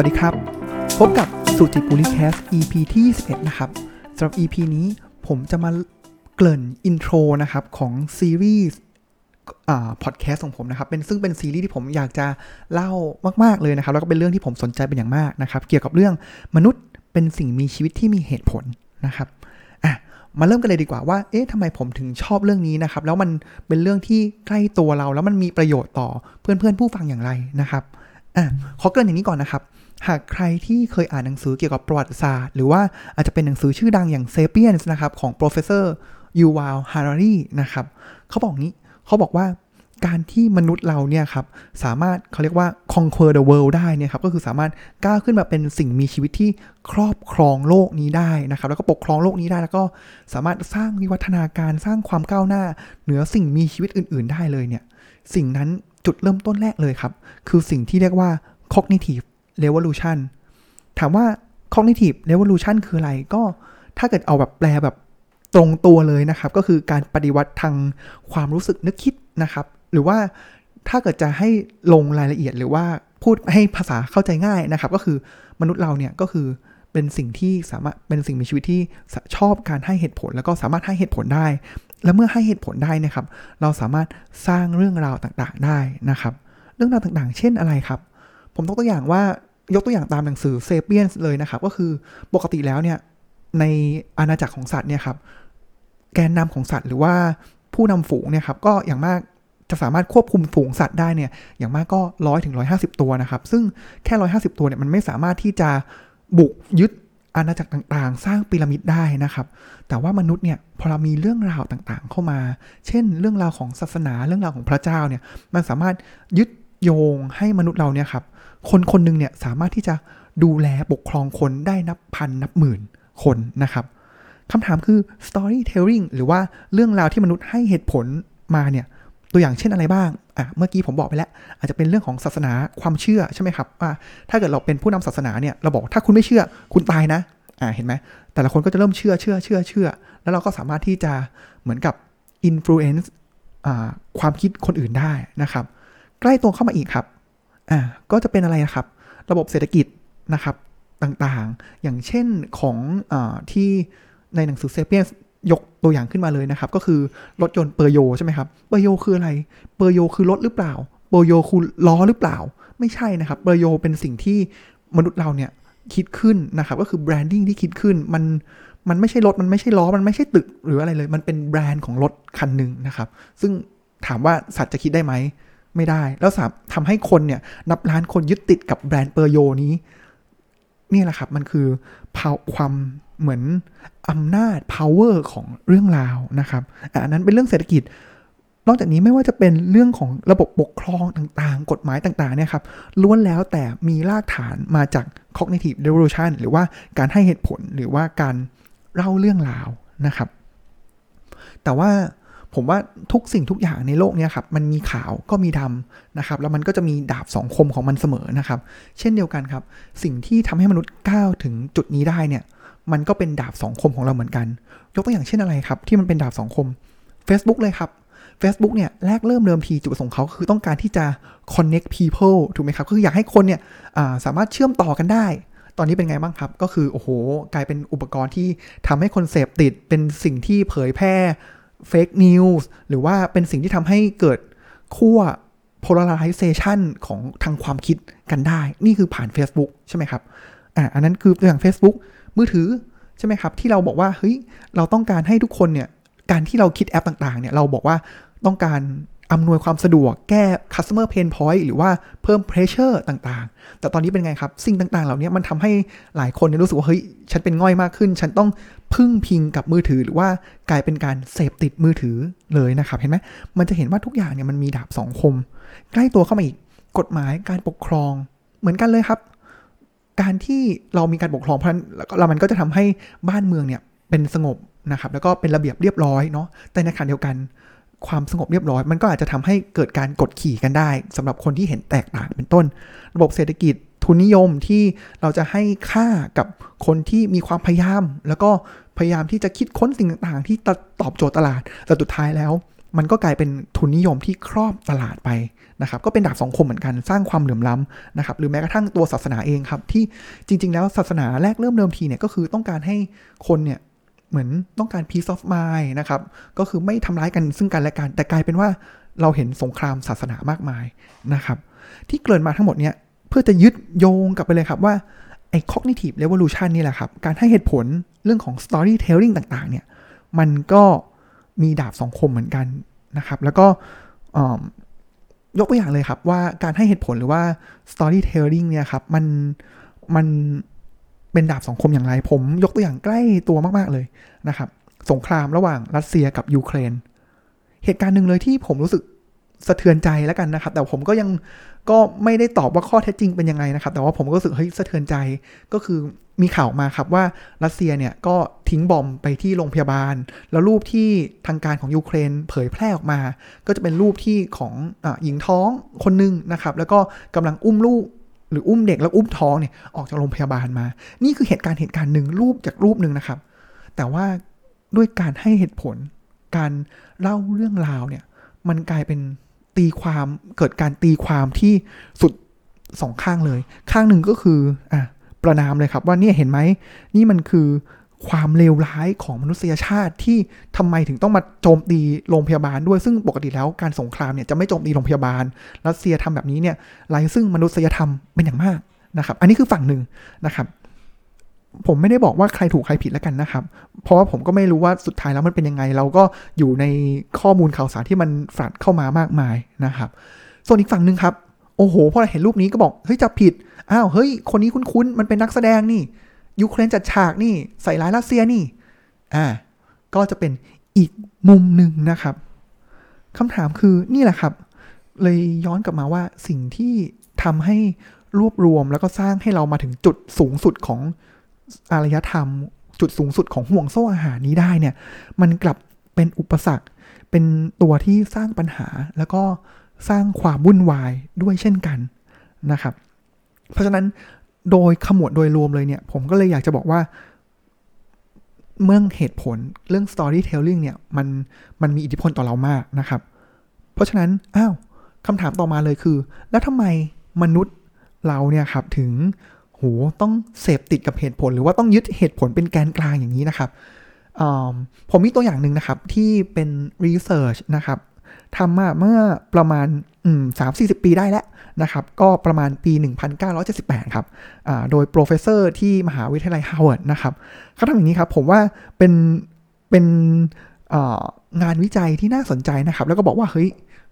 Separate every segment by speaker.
Speaker 1: สวัสดีครับ พบกับสุจิปุลิ Cast EP ที่21นะครับสำหรับ EP นี้ผมจะมาเกริ่น intro นะครับ ของซีรีส์พอดแคสต์ของผมนะครับเป็นซึ่งเป็นซีรีส์ที่ผมอยากจะเล่ามาก ๆ เลยนะครับ แล้วก็เป็นเรื่องที่ผมสนใจเป็นอย่างมากนะครับ เกี่ยวกับเรื่องมนุษย์เป็นสิ่งมีชีวิตที่มีเหตุผลนะครับอะมาเริ่มกันเลยดีกว่าว่า เอ๊ะทำไมผมถึงชอบเรื่องนี้นะครับ แล้วมันเป็นเรื่องที่ใกล้ตัวเรา แล้วมันมีประโยชน์ต่อเพื่อนๆผู้ฟังอย่างไรนะครับอะขอเกริ่นอย่างนี้ก่อนนะครับ หากใครที่เคยอ่านหนังสือเกี่ยวกับประวัติศาสตร์ หรือว่าอาจจะเป็นหนังสือชื่อดังอย่าง Sapiens นะครับ ของ professor Yuval Harari นะครับเขาบอกนี้เขาบอกว่าการที่มนุษย์เราเนี่ยครับสามารถเขาเรียกว่า conquer the world ได้เนี่ยครับก็คือสามารถก้าวขึ้นมาเป็นสิ่งมีชีวิตที่ครอบครองโลกนี้ได้นะครับ แล้วก็ปกครองโลกนี้ได้แล้วก็สามารถสร้างวิวัฒนาการสร้างความก้าวหน้า เหนือสิ่งมีชีวิตอื่น ๆ ได้เลยเนี่ยสิ่งนั้นจุดเริ่มต้นแรกเลยครับ คือสิ่งที่เรียกว่า cognitive revolution ถามว่า cognitive revolution คืออะไร ก็ถ้าเกิดเอาแบบแปลแบบตรงตัวเลยนะครับ ก็คือการปฏิวัติทางความรู้สึกนึกคิดนะครับ หรือว่าถ้าเกิดจะให้ลงรายละเอียดหรือว่าพูดให้ภาษาเข้าใจง่ายนะครับ ก็คือมนุษย์เราเนี่ยก็คือเป็นสิ่งที่สามารถเป็นสิ่งมีชีวิตที่ชอบการให้เหตุผล แล้วก็สามารถให้เหตุผลได้ และเมื่อให้เหตุผลได้นะครับ เราสามารถสร้างเรื่องราวต่างๆได้นะครับ เรื่องราวต่างๆ เช่นอะไรครับ ผมต้องตัวอย่างว่า ยกตัวอย่างตามหนังสือเซเปียนเลยนะครับ ก็คือปกติแล้วเนี่ยในอาณาจักรของสัตว์เนี่ยครับแกนนำของสัตว์หรือว่าผู้นำฝูงเนี่ยครับก็อย่างมากจะสามารถควบคุมฝูงสัตว์ได้เนี่ยอย่างมากก็ร้อยถึงร้อยห้าสิบตัวนะครับ ซึ่งแค่ร้อยห้าสิบตัวเนี่ยมันไม่สามารถที่จะบุกยึดอาณาจักรต่างๆ สร้างพีระมิดได้นะครับ แต่ว่ามนุษย์เนี่ยพอเรามีเรื่องราวต่างๆ เข้ามา เช่น เรื่องราวของศาสนาเรื่องราวของพระเจ้าเนี่ยมันสามารถยึดโยงให้มนุษย์เราเนี่ยครับ คนคนหนึ่งเนี่ยสามารถที่จะดูแลปกครองคนได้นับพันนับหมื่นคนนะครับคำถามคือ storytelling หรือว่าเรื่องราวที่มนุษย์ให้เหตุผลมาเนี่ยตัวอย่างเช่นอะไรบ้าง อะ เมื่อกี้ผมบอกไปแล้ว อาจจะเป็นเรื่องของศาสนาความเชื่อใช่ไหมครับ ว่าถ้าเกิดเราเป็นผู้นำศาสนาเนี่ย เราบอกถ้าคุณไม่เชื่อคุณตายนะ อ่า เห็นไหม แต่ละคนก็จะเริ่มเชื่อ เชื่อ เชื่อ เชื่อ แล้วเราก็สามารถที่จะเหมือนกับ influence อ่า ความคิดคนอื่นได้นะครับ ใกล้ตัวเข้ามาอีกครับ อ่าก็จะเป็นอะไรนะครับ ระบบเศรษฐกิจนะครับต่างๆ อย่างเช่นของอที่ในหนังสือเซเปียนยกตัวอย่างขึ้นมาเลยนะครับ ก็คือรถยนต์เปอร์โยใช่ไหมครับเปอร์โยคืออะไรเปอร์โยคือรถหรือเปล่าเปอร์โยคือล้อหรือเปล่า ไม่ใช่นะครับเปอร์โยเป็นสิ่งที่มนุษย์เราเนี่ยคิดขึ้นนะครับ ก็คือ branding ที่คิดขึ้นมันมันไม่ใช่รถ มันไม่ใช่ล้อ มันไม่ใช่ตึกหรืออะไรเลย มันเป็นแบรนด์ของรถคันหนึ่งนะครับ ซึ่งถามว่าสัตว์จะคิดได้ไหม ไม่ได้ แล้วสามทำให้คนเนี่ยนับล้านคนยึดติดกับแบรนด์เปอร์โยนี้ นี่แหละครับมันคือความเหมือนอำนาจ power ของเรื่องราวนะครับอันนั้นเป็นเรื่องเศรษฐกิจ นอกจากนี้ไม่ว่าจะเป็นเรื่องของระบบปกครองต่างๆ กฎหมายต่างๆเนี่ยครับล้วนแล้วแต่มีรากฐานมาจาก cognitive revolution หรือว่าการให้เหตุผลหรือว่าการเล่าเรื่องราวนะครับ แต่ว่า ผมว่าทุกสิ่งทุกอย่างในโลกนี้ครับมันมีขาวก็มีดำนะครับแล้วมันก็จะมีดาบสองคมของมันเสมอนะครับเช่นเดียวกันครับ สิ่งที่ทำให้มนุษย์ก้าวถึงจุดนี้ได้เนี่ยมันก็เป็นดาบสองคมของเราเหมือนกัน ยกตัวอย่างเช่นอะไรครับ ที่มันเป็นดาบสองคม Facebook เลยครับ Facebook เนี่ยแรกเริ่มเดิมทีจุดประสงค์เขาคือต้องการที่จะ connect people ถูกไหมครับคืออยากให้คนเนี่ยสามารถเชื่อมต่อกันได้ ตอนนี้เป็นไงบ้างครับ ก็คือโอ้โห กลายเป็นอุปกรณ์ที่ทำให้คนเสพติดเป็นสิ่งที่เผยแพร่ เฟกนิวส์หรือว่าเป็นสิ่งที่ทำให้เกิดขั้ว polarization ของทางความคิดกันได้ นี่คือผ่าน Facebook ใช่ไหมครับอ่าอันนั้นคือตัวอย่าง Facebook มือถือใช่ไหมครับ ที่เราบอกว่าเฮ้ยเราต้องการให้ทุกคนเนี่ยการที่เราคิดแอปต่างๆเนี่ยเราบอกว่าต้องการ อำนวยความสะดวกแก้ customer pain point หรือว่าเพิ่ม pressure ต่างๆ แต่ตอนนี้เป็นไงครับ สิ่งต่างๆ เหล่านี้มันทำให้หลายคนรู้สึกว่า เฮ้ย ฉันเป็นง่อยมากขึ้น ฉันต้องพึ่งพิงกับมือถือ หรือว่ากลายเป็นการเสพติดมือถือเลยนะครับ เห็นไหมมันจะเห็นว่าทุกอย่างเนี่ยมันมีดาบสองคม ใกล้ตัวเข้ามาอีกกฎหมายการปกครองเหมือนกันเลยครับ การที่เรามีการปกครองเพราะแล้วมันก็จะทำให้บ้านเมืองเนี่ยเป็นสงบนะครับแล้วก็เป็นระเบียบเรียบร้อยเนาะแต่ในขณะเดียวกัน ความสงบเรียบร้อย มันก็อาจจะทำให้เกิดการกดขี่กันได้สำหรับคนที่เห็นแตกต่างเป็นต้น ระบบเศรษฐกิจทุนนิยมที่เราจะให้ค่ากับคนที่มีความพยายาม แล้วก็พยายามที่จะคิดค้นสิ่งต่างๆ ที่ตอบโจทย์ตลาดแต่สุดท้ายแล้ว มันก็กลายเป็นทุนนิยมที่ครอบตลาดไปนะครับก็เป็นดาบสองคมเหมือนกันสร้างความเหลื่อมล้ำนะครับหรือแม้กระทั่งตัวศาสนาเองครับที่จริง ๆ แล้วศาสนาแรกเริ่มเดิมทีเนี่ยก็คือต้องการให้คนเนี่ย เหมือนต้องการ peace of mind นะครับ ก็คือไม่ทำร้ายกันซึ่งกันและกัน แต่กลายเป็นว่าเราเห็นสงครามศาสนามากมายนะครับ ที่เกิดมาทั้งหมดเนี่ยเพื่อจะยึดโยงกลับไปเลยครับว่าไอ้ cognitive revolution นี่แหละครับ การให้เหตุผลเรื่องของ storytelling ต่างๆ เนี่ย มันก็มีดาบสองคมเหมือนกันนะครับ แล้วก็ยกตัวอย่างเลยครับว่าการให้เหตุผลหรือว่า storytelling เนี่ยครับ มันมัน เป็นดาบสองคมอย่างไร ผมยกตัวอย่างใกล้ตัวมากๆเลยนะครับ สงครามระหว่างรัสเซียกับยูเครน เหตุการณ์หนึ่งเลยที่ผมรู้สึกสะเทือนใจแล้วกันนะครับ แต่ผมก็ยังก็ไม่ได้ตอบว่าข้อเท็จจริงเป็นยังไงนะครับ แต่ว่าผมก็รู้สึกเฮ้ยสะเทือนใจก็คือมีข่าวมาครับว่ารัสเซียเนี่ยก็ทิ้งบอมไปที่โรงพยาบาล แล้วรูปที่ทางการของยูเครนเผยแพร่ออกมา ก็จะเป็นรูปที่ของอหญิงท้องคนหนึ่งนะครับ แล้วก็กำลังอุ้มลูก หรืออุ้มเด็กแล้วอุ้มท้องเนี่ยออกจากโรงพยาบาลมา นี่คือเหตุการณ์เหตุการณ์หนึ่งรูปจากรูปหนึ่งนะครับ แต่ว่าด้วยการให้เหตุผล การเล่าเรื่องราวเนี่ย มันกลายเป็นตีความเกิดการตีความที่สุดสองข้างเลย ข้างหนึ่งก็คืออะประนามเลยครับว่าเนี่ยเห็นไหมนี่มันคือ ความเลวร้ายของมนุษยชาติที่ทำไมถึงต้องมาโจมตีโรงพยาบาลด้วยซึ่งปกติแล้วการสงครามเนี่ยจะไม่โจมตีโรงพยาบาล รัสเซียทำแบบนี้เนี่ยไร้ซึ่งมนุษยธรรมเป็นอย่างมากนะครับ อันนี้คือฝั่งหนึ่งนะครับ ผมไม่ได้บอกว่าใครถูกใครผิดแล้วกันนะครับ เพราะว่าผมก็ไม่รู้ว่าสุดท้ายแล้วมันเป็นยังไง เราก็อยู่ในข้อมูลข่าวสารที่มันฝัดเข้ามามากมายนะครับ ส่วนอีกฝั่งหนึ่งครับโอ้โหพอเราเห็นรูปนี้ก็บอกเฮ้ยจับผิดอ้าวเฮ้ยคนนี้คุ้นๆมันเป็นนักแสดงนี่ ยูเครนจัดฉากนี่ใส่ร้ายรัสเซียนี่ อ่า ก็จะเป็นอีกมุมหนึ่งนะครับคำถามคือนี่แหละครับ เลยย้อนกลับมาว่าสิ่งที่ทำให้รวบรวมแล้วก็สร้างให้เรามาถึงจุดสูงสุดของอารยธรรม จุดสูงสุดของห่วงโซ่อาหารนี้ได้เนี่ย มันกลับเป็นอุปสรรค เป็นตัวที่สร้างปัญหาแล้วก็สร้างความวุ่นวายด้วยเช่นกันนะครับ เพราะฉะนั้น โดยขมวดโดยรวมเลยเนี่ย ผมก็เลยอยากจะบอกว่า เมื่อเหตุผลเรื่อง storytelling เนี่ย มันมันมีอิทธิพลต่อเรามากนะครับ เพราะฉะนั้นอ้าวคำถามต่อมาเลยคือ แล้วทำไมมนุษย์เราเนี่ยครับถึงโหต้องเสพติดกับเหตุผล หรือว่าต้องยึดเหตุผลเป็นแกนกลางอย่างนี้นะครับผมมีตัวอย่างหนึ่งนะครับ ที่เป็น research นะครับ ทำมาเมื่อประมาณสามสี่สิบปีได้แล้วนะครับ ก็ประมาณปี 1978 ครับโดย professor ที่มหาวิทยาลัยฮาร์วาร์ดนะครับเขาทำอย่างนี้ครับ ผมว่าเป็นเป็นงานวิจัยที่น่าสนใจนะครับ แล้วก็บอกว่าเฮ้ย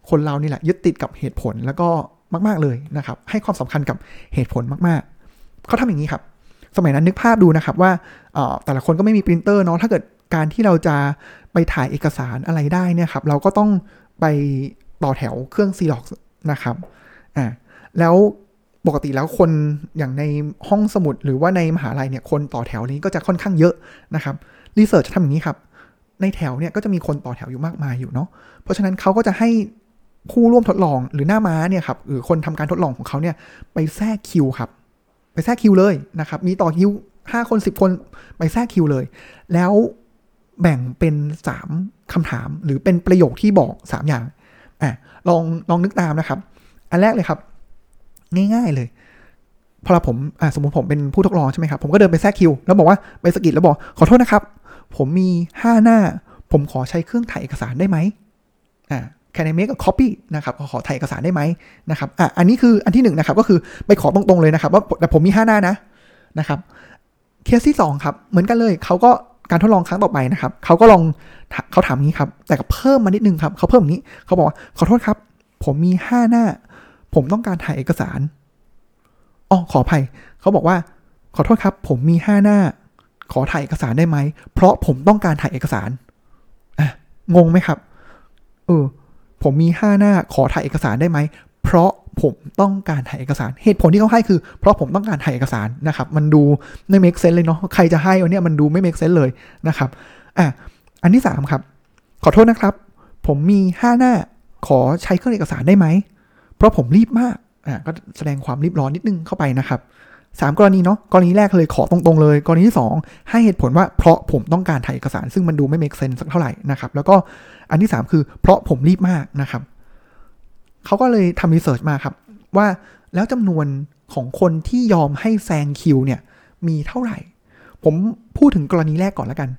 Speaker 1: คนเรานี่แหละยึดติดกับเหตุผลแล้วก็มาก ๆ เลยนะครับ ให้ความสำคัญกับเหตุผลมาก ๆ เขาทำอย่างนี้ครับ สมัยนั้นนึกภาพดูนะครับว่าแต่ละคนก็ไม่มีปรินเตอร์เนาะถ้าเกิดการที่เราจะไปถ่ายเอกสารอะไรได้เนี่ยครับ เราก็ต้อง ไปต่อแถวเครื่องซีร็อกซ์นะครับอ่าแล้วปกติแล้วคนอย่างในห้องสมุดหรือว่าในมหาลัยเนี่ยคนต่อแถวนี้ก็จะค่อนข้างเยอะนะครับรีเสิร์ชจะทำอย่างนี้ครับ ในแถวเนี่ยก็จะมีคนต่อแถวอยู่มากมายอยู่เนาะเพราะฉะนั้นเขาก็จะให้ผู้ร่วมทดลองหรือหน้าม้าเนี่ยครับหรือคนทำการทดลองของเขาเนี่ยไปแทรกคิวครับ ไปแทรกคิวเลยนะครับ มีต่อคิวห้าคนสิบคนไปแทรกคิวเลย แล้ว แบ่งเป็นสามคำถาม หรือเป็นประโยคที่บอกสามอย่างอะลองลองนึกตามนะครับ อันแรกเลยครับ ง่ายๆเลยพอเราผมอ่าสมมติผมเป็นผู้ทดลองใช่ไหมครับ ผมก็เดินไปแทรกคิว แล้วบอกว่าไปสกิดแล้วบอก ขอโทษนะครับ ผมมีห้าหน้า ผมขอใช้เครื่องถ่ายเอกสารได้ไหมอ่า can I make a copy นะครับขอถ่ายเอกสารได้ไหมนะครับอะอันนี้คืออันที่หนึ่งนะครับก็คือไปขอตรงๆเลยนะครับ ว่าแต่ผมมีห้าหน้านะนะครับเคสที่สองครับ เหมือนกันเลยเขาก็ การทดลองครั้งต่อไปนะครับเขาก็ลองเขาถามงี้ครับ แต่ก็เพิ่มมานิดนึงครับเขาเพิ่มอย่างนี้เขาบอกว่าขอโทษครับ ผมมีห้าหน้า ผมต้องการถ่ายเอกสารอ๋อขออภัยเขาบอกว่าขอโทษครับ ผมมีห้าหน้า ขอถ่ายเอกสารได้ไหม เพราะผมต้องการถ่ายเอกสารอะงงไหมครับเออผมมีห้าหน้าขอถ่ายเอกสารได้ไหม เพราะ ผมต้องการถ่ายเอกสาร เหตุผลที่เขาให้คือ เพราะผมต้องการถ่ายเอกสารนะครับ มันดูไม่ make sense เลยเนาะ ใครจะให้วันนี้มันดูไม่ make sense เลยนะครับ อะ อันที่สามครับ ขอโทษนะครับ ผมมีห้าหน้า ขอใช้เครื่องเอกสารได้ไหม เพราะผมรีบมาก อะ ก็แสดงความรีบร้อนนิดนึงเข้าไปนะครับสามกรณีเนาะ กรณีแรกเลยขอตรงๆเลย กรณีที่สองให้เหตุผลว่าเพราะผมต้องการถ่ายเอกสาร ซึ่งมันดูไม่ make sense สักเท่าไหร่นะครับ แล้วก็อันที่สามคือเพราะผมรีบมากนะครับ เขาก็เลยทำรีเสิร์ชมาครับ ว่าแล้วจำนวนของคนที่ยอมให้แซงคิวเนี่ยมีเท่าไหร่ ผมพูดถึงกรณีแรกก่อนแล้วกัน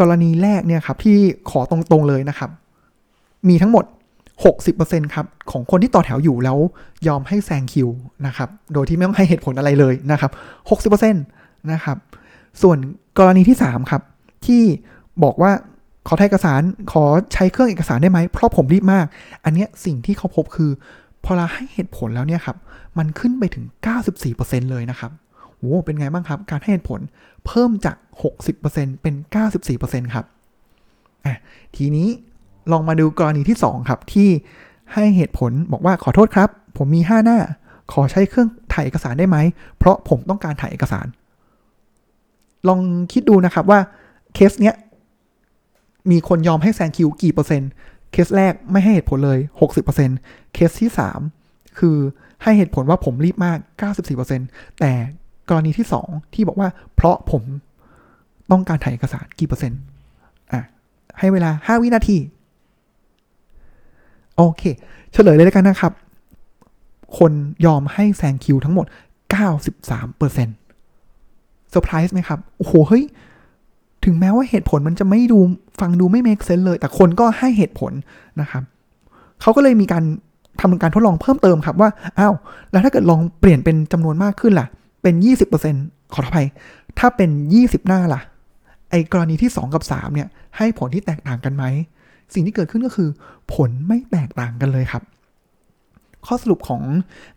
Speaker 1: กรณีแรกเนี่ยครับที่ขอตรงๆเลยนะครับ มีทั้งหมด 60%ครับของคนที่ต่อแถวอยู่แล้วยอมให้แซงคิวนะครับ โดยที่ไม่ต้องให้เหตุผลอะไรเลยนะครับ 60%นะครับ ส่วนกรณีที่ 3 ครับ ที่บอกว่า ขอถ่ายเอกสารขอใช้เครื่องเอกสารได้ไหมเพราะผมรีบมาก อันเนี้ยสิ่งที่เขาพบคือ พอเราให้เหตุผลแล้วเนี่ยครับมันขึ้นไปถึง 94%เลยนะครับโอ้เป็นไงบ้างครับ การให้เหตุผลเพิ่มจาก 60%เป็น 94%ครับอะทีนี้ลองมาดูกรณีที่ 2 ครับ ที่ให้เหตุผลบอกว่าขอโทษครับ ผมมี 5 หน้า ขอใช้เครื่องถ่ายเอกสารได้ไหม เพราะผมต้องการถ่ายเอกสาร ลองคิดดูนะครับว่าเคสเนี้ย มีคนยอมให้แซงคิวกี่เปอร์เซ็นต์ เคสแรกไม่ให้เหตุผลเลย 60%เคสที่ 3 คือให้เหตุผลว่าผมรีบมาก 94%แต่กรณีที่ 2 ที่บอกว่าเพราะผมต้องการถ่ายเอกสารกี่เปอร์เซ็นต์ อะ ให้เวลา 5 วินาที โอเค เฉลยเลยแล้วกันนะครับ คนยอมให้แซงคิวทั้งหมด 93%เซอร์ไพรส์ไหมครับ โอ้โห เฮ้ย ถึงแม้ว่าเหตุผลมันจะไม่ดูฟังดูไม่ make sense เลย แต่คนก็ให้เหตุผลนะครับเขาก็เลยมีการทำการทดลองเพิ่มเติมครับว่าอ้าวแล้วถ้าเกิดลองเปลี่ยนเป็นจำนวนมากขึ้นล่ะ เป็น 20%ขออภัย ถ้าเป็น 20 หน้าล่ะ ไอ้กรณีที่ 2 กับ 3 เนี่ย ให้ผลที่แตกต่างกันไหม สิ่งที่เกิดขึ้นก็คือ ผลไม่แตกต่างกันเลยครับ ข้อสรุปของ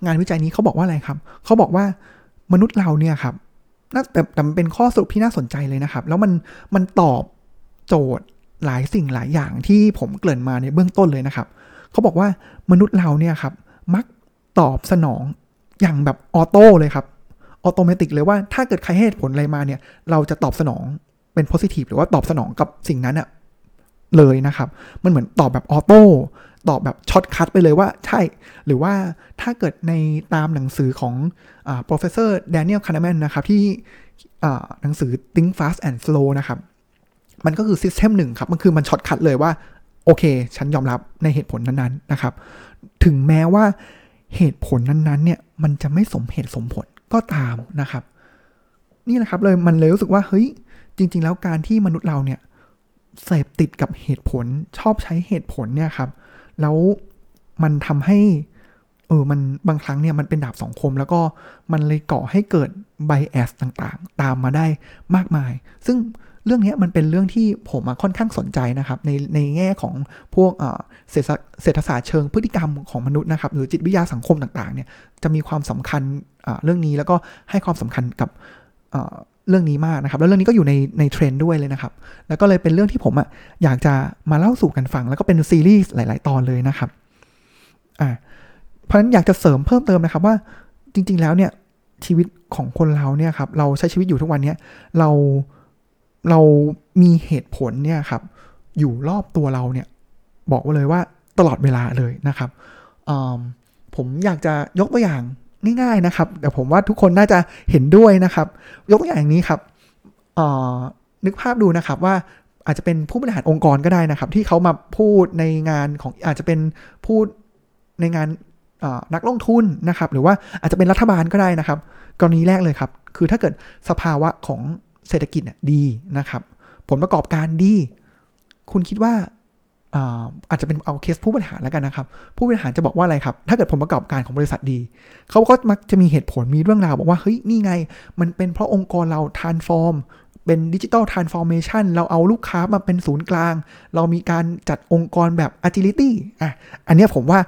Speaker 1: งานวิจัยนี้เขาบอกว่าอะไรครับ เขาบอกว่ามนุษย์เราเนี่ยครับ น่าแต่แต่มันเป็นข้อสรุปที่น่าสนใจเลยนะครับ แล้วมันมันตอบโจทย์หลายสิ่งหลายอย่างที่ผมเกริ่นมาในเบื้องต้นเลยนะครับ เขาบอกว่ามนุษย์เราเนี่ยครับ มักตอบสนองอย่างแบบ auto เลยครับ automatic เลยว่าถ้าเกิดใครให้เหตุผลอะไรมาเนี่ย เราจะตอบสนองเป็น positive หรือว่าตอบสนองกับสิ่งนั้นอะเลยนะครับ มันเหมือนตอบแบบ auto ตอบแบบ shortcut ไปเลยว่าใช่ หรือว่าถ้าเกิดในตามหนังสือของอ่ professor Daniel Kahneman นะครับ ที่หนังสือ Think Fast and Slow นะครับ มันก็คือ system หนึ่งครับ มันคือมัน shortcut เลยว่า โอเค ฉันยอมรับในเหตุผลนั้นๆนะครับ ถึงแม้ว่าเหตุผลนั้นๆเนี่ยมันจะไม่สมเหตุสมผลก็ตามนะครับ นี่แหละครับเลยมันเลยรู้สึกว่าเฮ้ยจริง ๆ แล้วการที่มนุษย์เราเนี่ยเสพติดกับเหตุผลชอบใช้เหตุผลเนี่ยครับ แล้วมันทำให้ เออมันบางครั้งเนี่ยมันเป็นดาบสองคม แล้วก็มันเลยก่อให้เกิดไบแอสต่างๆ ตามมาได้มากมาย ซึ่งเรื่องนี้มันเป็นเรื่องที่ผมค่อนข้างสนใจนะครับในในแง่ของพวกเศรษฐเศรษฐศาสตร์เชิงพฤติกรรมของมนุษย์นะครับหรือจิตวิทยาสังคมต่างๆเนี่ยจะมีความสำคัญเรื่องนี้แล้วก็ให้ความสำคัญกับ เรื่องนี้มากนะครับ แล้วเรื่องนี้ก็อยู่ในในเทรนด์ด้วยเลยนะครับ แล้วก็เลยเป็นเรื่องที่ผมอะอยากจะมาเล่าสู่กันฟัง แล้วก็เป็นซีรีส์หลาย ๆ ตอนเลยนะครับอ่าเพราะฉะนั้นอยากจะเสริมเพิ่มเติมนะครับว่าจริง ๆ แล้วเนี่ยชีวิตของคนเราเนี่ยครับเราใช้ชีวิตอยู่ทุกวันเนี้ยเราเรามีเหตุผลเนี่ยครับอยู่รอบตัวเราเนี่ยบอกว่าเลยว่าตลอดเวลาเลยนะครับผมอยากจะยกตัวอย่าง ง่ายๆนะครับแต่ผมว่าทุกคนน่าจะเห็นด้วยนะครับ ยกตัวอย่างนี้ครับนึกภาพดูนะครับว่าอาจจะเป็นผู้บริหารองค์กรก็ได้นะครับ ที่เขามาพูดในงานของอาจจะเป็นพูดในงานนักลงทุนนะครับ หรือว่าอาจจะเป็นรัฐบาลก็ได้นะครับ กรณีแรกเลยครับ คือถ้าเกิดสภาวะของเศรษฐกิจดีนะครับ ผลประกอบการดี คุณคิดว่า อาจจะเป็นเอาเคสผู้บริหารแล้วกันนะครับ ผู้บริหารจะบอกว่าอะไรครับ ถ้าเกิดผลประกอบการของบริษัทดี เขาก็มักจะมีเหตุผลมีเรื่องราวบอกว่า เฮ้ย นี่ไง มันเป็นเพราะองค์กรเรา transform เป็น digital transformation เราเอาลูกค้ามาเป็นศูนย์กลาง เรามีการจัดองค์กรแบบ agility อะ อันนี้ผมว่า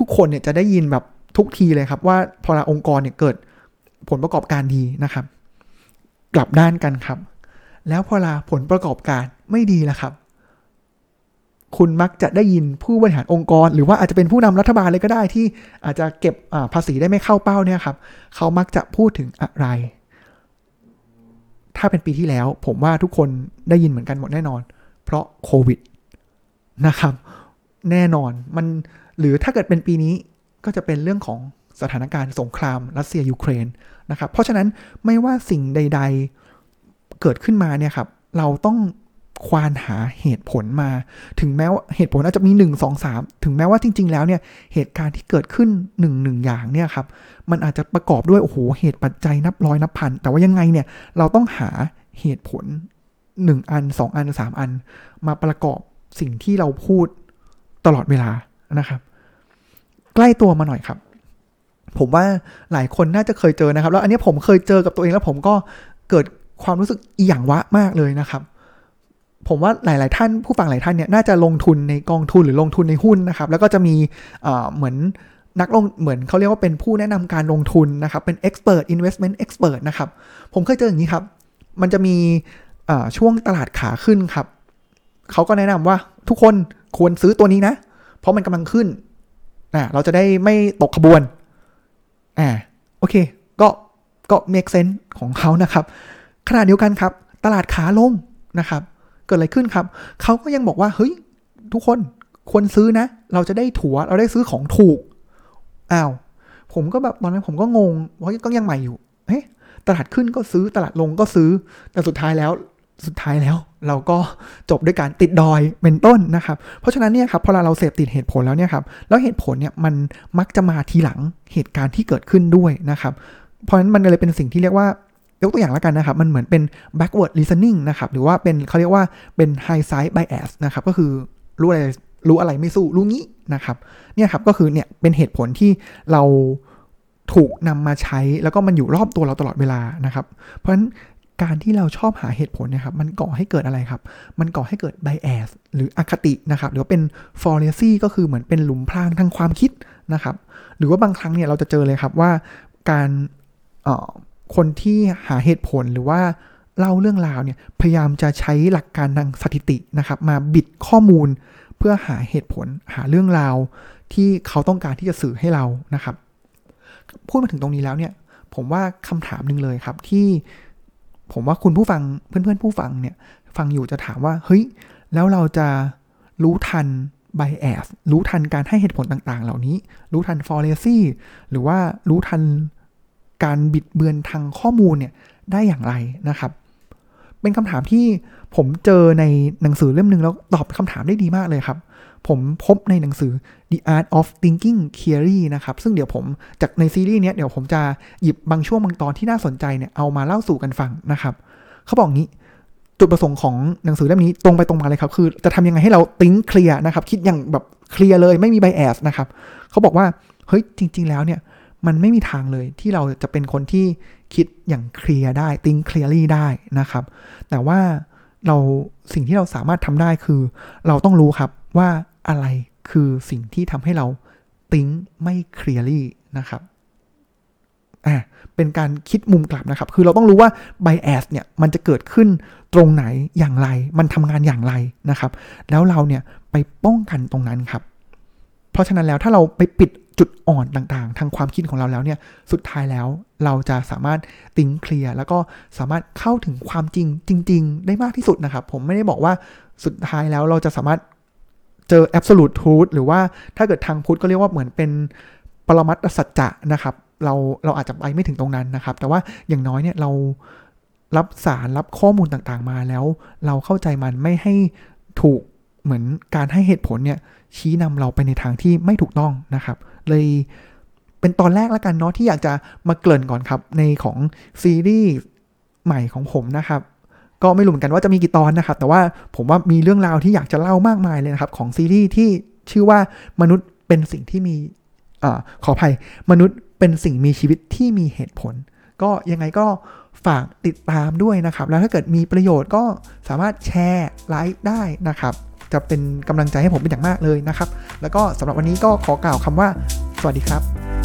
Speaker 1: ทุกๆ คนเนี่ยจะได้ยินแบบทุกทีเลยครับ ว่าพอละองค์กรเนี่ยเกิดผลประกอบการดีนะครับ กลับด้านกันครับ แล้วพอละผลประกอบการไม่ดีล้วครับ คุณมักจะได้ยินผู้บริหารองค์กร หรือว่าอาจจะเป็นผู้นำรัฐบาลเลยก็ได้ที่อาจจะเก็บภาษีได้ไม่เข้าเป้าเนี่ยครับเขามักจะพูดถึงอะไร ถ้าเป็นปีที่แล้ว ผมว่าทุกคนได้ยินเหมือนกันหมดแน่นอน เพราะโควิดนะครับ แน่นอนมันหรือถ้าเกิดเป็นปีนี้ก็จะเป็นเรื่องของสถานการณ์สงครามรัสเซียยูเครนนะครับ เพราะฉะนั้นไม่ว่าสิ่งใด ๆเกิดขึ้นมาเนี่ยครับ เราต้อง ควานหาเหตุผลมา ถึงแม้ว่าเหตุผลอาจจะมี 1 2 3 ถึงแม้ว่าจริง ๆ แล้วเนี่ยเหตุการณ์ที่เกิดขึ้น1นหนึ่งอย่างเนี่ยครับมันอาจจะประกอบด้วยโอ้โหเหตุปัจจัยนับร้อยนับพัน แต่ว่ายังไงเนี่ยเราต้องหาเหตุผล 1 อัน 2 อัน 3 อัน มาประกอบสิ่งที่เราพูดตลอดเวลานะครับ ใกล้ตัวมาหน่อยครับ ผมว่าหลายคนน่าจะเคยเจอนะครับ แล้วอันนี้ผมเคยเจอกับตัวเองแล้วผมก็เกิดความรู้สึกอีหยังวะมากเลยนะครับ ผมว่าหลาย ๆ ท่านผู้ฟังหลายท่านเนี่ยน่าจะลงทุนในกองทุนหรือลงทุนในหุ้นนะครับ แล้วก็จะมีเหมือนนักลงเหมือนเขาเรียกว่าเป็นผู้แนะนำการลงทุนนะครับ เป็น expert investment expert นะครับ ผมเคยเจออย่างนี้ครับ มันจะมีช่วงตลาดขาขึ้นครับ เขาก็แนะนำว่าทุกคนควรซื้อตัวนี้นะ เพราะมันกำลังขึ้นอ่าเราจะได้ไม่ตกขบวนอ่าโอเค ก็ก็ make sense ของเขานะครับขณะเดียวกันครับ ตลาดขาลงนะครับ เกิดอะไรขึ้นครับ เขาก็ยังบอกว่าเฮ้ยทุกคนควรซื้อนะ เราจะได้ถัวเราได้ซื้อของถูกอ้าวผมก็แบบตอนนั้นผมก็งงเพราะก็ยังใหม่อยู่เฮ้ยตลาดขึ้นก็ซื้อตลาดลงก็ซื้อ แต่สุดท้ายแล้วสุดท้ายแล้ว เราก็จบด้วยการติดดอยเป็นต้นนะครับ เพราะฉะนั้นเนี่ยครับพอเราเสพติดเหตุผลแล้วเนี่ยครับแล้วเหตุผลเนี่ยมันมักจะมาทีหลังเหตุการณ์ที่เกิดขึ้นด้วยนะครับ เพราะฉะนั้นมันเลยเป็นสิ่งที่เรียกว่า ยกตัวอย่างแล้วกันนะครับ มันเหมือนเป็น backward listening นะครับ หรือว่าเป็นเขาเรียกว่าเป็น high side bias นะครับ ก็คือรู้อะไรรู้อะไรไม่สู้ รู้งี้นะครับ เนี่ยครับก็คือเนี่ยเป็นเหตุผลที่เราถูกนำมาใช้แล้วก็มันอยู่รอบตัวเราตลอดเวลานะครับ เพราะฉะนั้นการที่เราชอบหาเหตุผลนะครับ มันก่อให้เกิดอะไรครับ มันก่อให้เกิด bias หรืออคตินะครับ หรือว่าเป็น fallacy ก็คือเหมือนเป็นหลุมพรางทางความคิดนะครับ หรือว่าบางครั้งเนี่ยเราจะเจอเลยครับว่าการ คนที่หาเหตุผลหรือว่าเล่าเรื่องราวเนี่ยพยายามจะใช้หลักการทางสถิตินะครับมาบิดข้อมูลเพื่อหาเหตุผลหาเรื่องราวที่เขาต้องการที่จะสื่อให้เรานะครับ พูดมาถึงตรงนี้แล้วเนี่ย ผมว่าคำถามหนึ่งเลยครับที่ผมว่าคุณผู้ฟังเพื่อนๆผู้ฟังเนี่ยฟังอยู่จะถามว่าเฮ้ยแล้วเราจะรู้ทันไบแอสรู้ทันการให้เหตุผลต่างๆ เหล่านี้ รู้ทันฟอร์เรซี่หรือว่ารู้ทัน การบิดเบือนทางข้อมูลเนี่ยได้อย่างไรนะครับ เป็นคำถามที่ผมเจอในหนังสือเล่มหนึ่งแล้วตอบคำถามได้ดีมากเลยครับ ผมพบในหนังสือ The Art of Thinking Clearly นะครับ ซึ่งเดี๋ยวผมจากในซีรีส์นี้เดี๋ยวผมจะหยิบบางช่วงบางตอนที่น่าสนใจเนี่ยเอามาเล่าสู่กันฟังนะครับ เขาบอกงี้จุดประสงค์ของหนังสือเล่มนี้ตรงไปตรงมาเลยครับ คือจะทำยังไงให้เรา think clear นะครับ คิดอย่างแบบเคลียร์เลยไม่มี bias นะครับ เขาบอกว่า เฮ้ยจริง ๆ แล้วเนี่ย มันไม่มีทางเลยที่เราจะเป็นคนที่คิดอย่างเคลียร์ได้ think clearly ได้นะครับ แต่ว่าเราสิ่งที่เราสามารถทำได้คือ เราต้องรู้ครับว่าอะไรคือสิ่งที่ทำให้เรา think ไม่ clearly นะครับอ่าเป็นการคิดมุมกลับนะครับ คือเราต้องรู้ว่า bias เนี่ยมันจะเกิดขึ้นตรงไหนอย่างไร มันทำงานอย่างไรนะครับ แล้วเราเนี่ยไปป้องกันตรงนั้นครับ เพราะฉะนั้นแล้วถ้าเราไปปิด จุดอ่อนต่างๆ ทางความคิดของเราแล้วเนี่ยสุดท้ายแล้วเราจะสามารถติ้งเคลียร์แล้วก็สามารถเข้าถึงความจริงจริง ๆ ได้มากที่สุดนะครับ ผมไม่ได้บอกว่าสุดท้ายแล้วเราจะสามารถเจอ absolute truth หรือว่าถ้าเกิดทางพุทธก็เรียกว่าเหมือนเป็นปรมัตถสัจจะนะครับ เราเราอาจจะไปไม่ถึงตรงนั้นนะครับ แต่ว่าอย่างน้อยเนี่ยเรารับสารรับข้อมูลต่างๆมาแล้ว เราเข้าใจมันไม่ให้ถูกเหมือนการให้เหตุผลเนี่ยชี้นำเราไปในทางที่ไม่ถูกต้องนะครับ เลยเป็นตอนแรกแล้วกันเนาะที่อยากจะมาเกริ่นก่อนครับ ในของซีรีส์ใหม่ของผมนะครับ ก็ไม่รู้เหมือนกันว่าจะมีกี่ตอนนะครับ แต่ว่าผมว่ามีเรื่องราวที่อยากจะเล่ามากมายเลยนะครับ ของซีรีส์ที่ชื่อว่ามนุษย์เป็นสิ่งที่มีอขออภัยมนุษย์เป็นสิ่งมีชีวิตที่มีเหตุผล ก็ยังไงก็ฝากติดตามด้วยนะครับ แล้วถ้าเกิดมีประโยชน์ก็สามารถแชร์ไลฟ์ได้นะครับ จะเป็นกำลังใจให้ผมเป็นอย่างมากเลยนะครับ แล้วก็สำหรับวันนี้ก็ขอกล่าวคำว่า สวัสดีครับ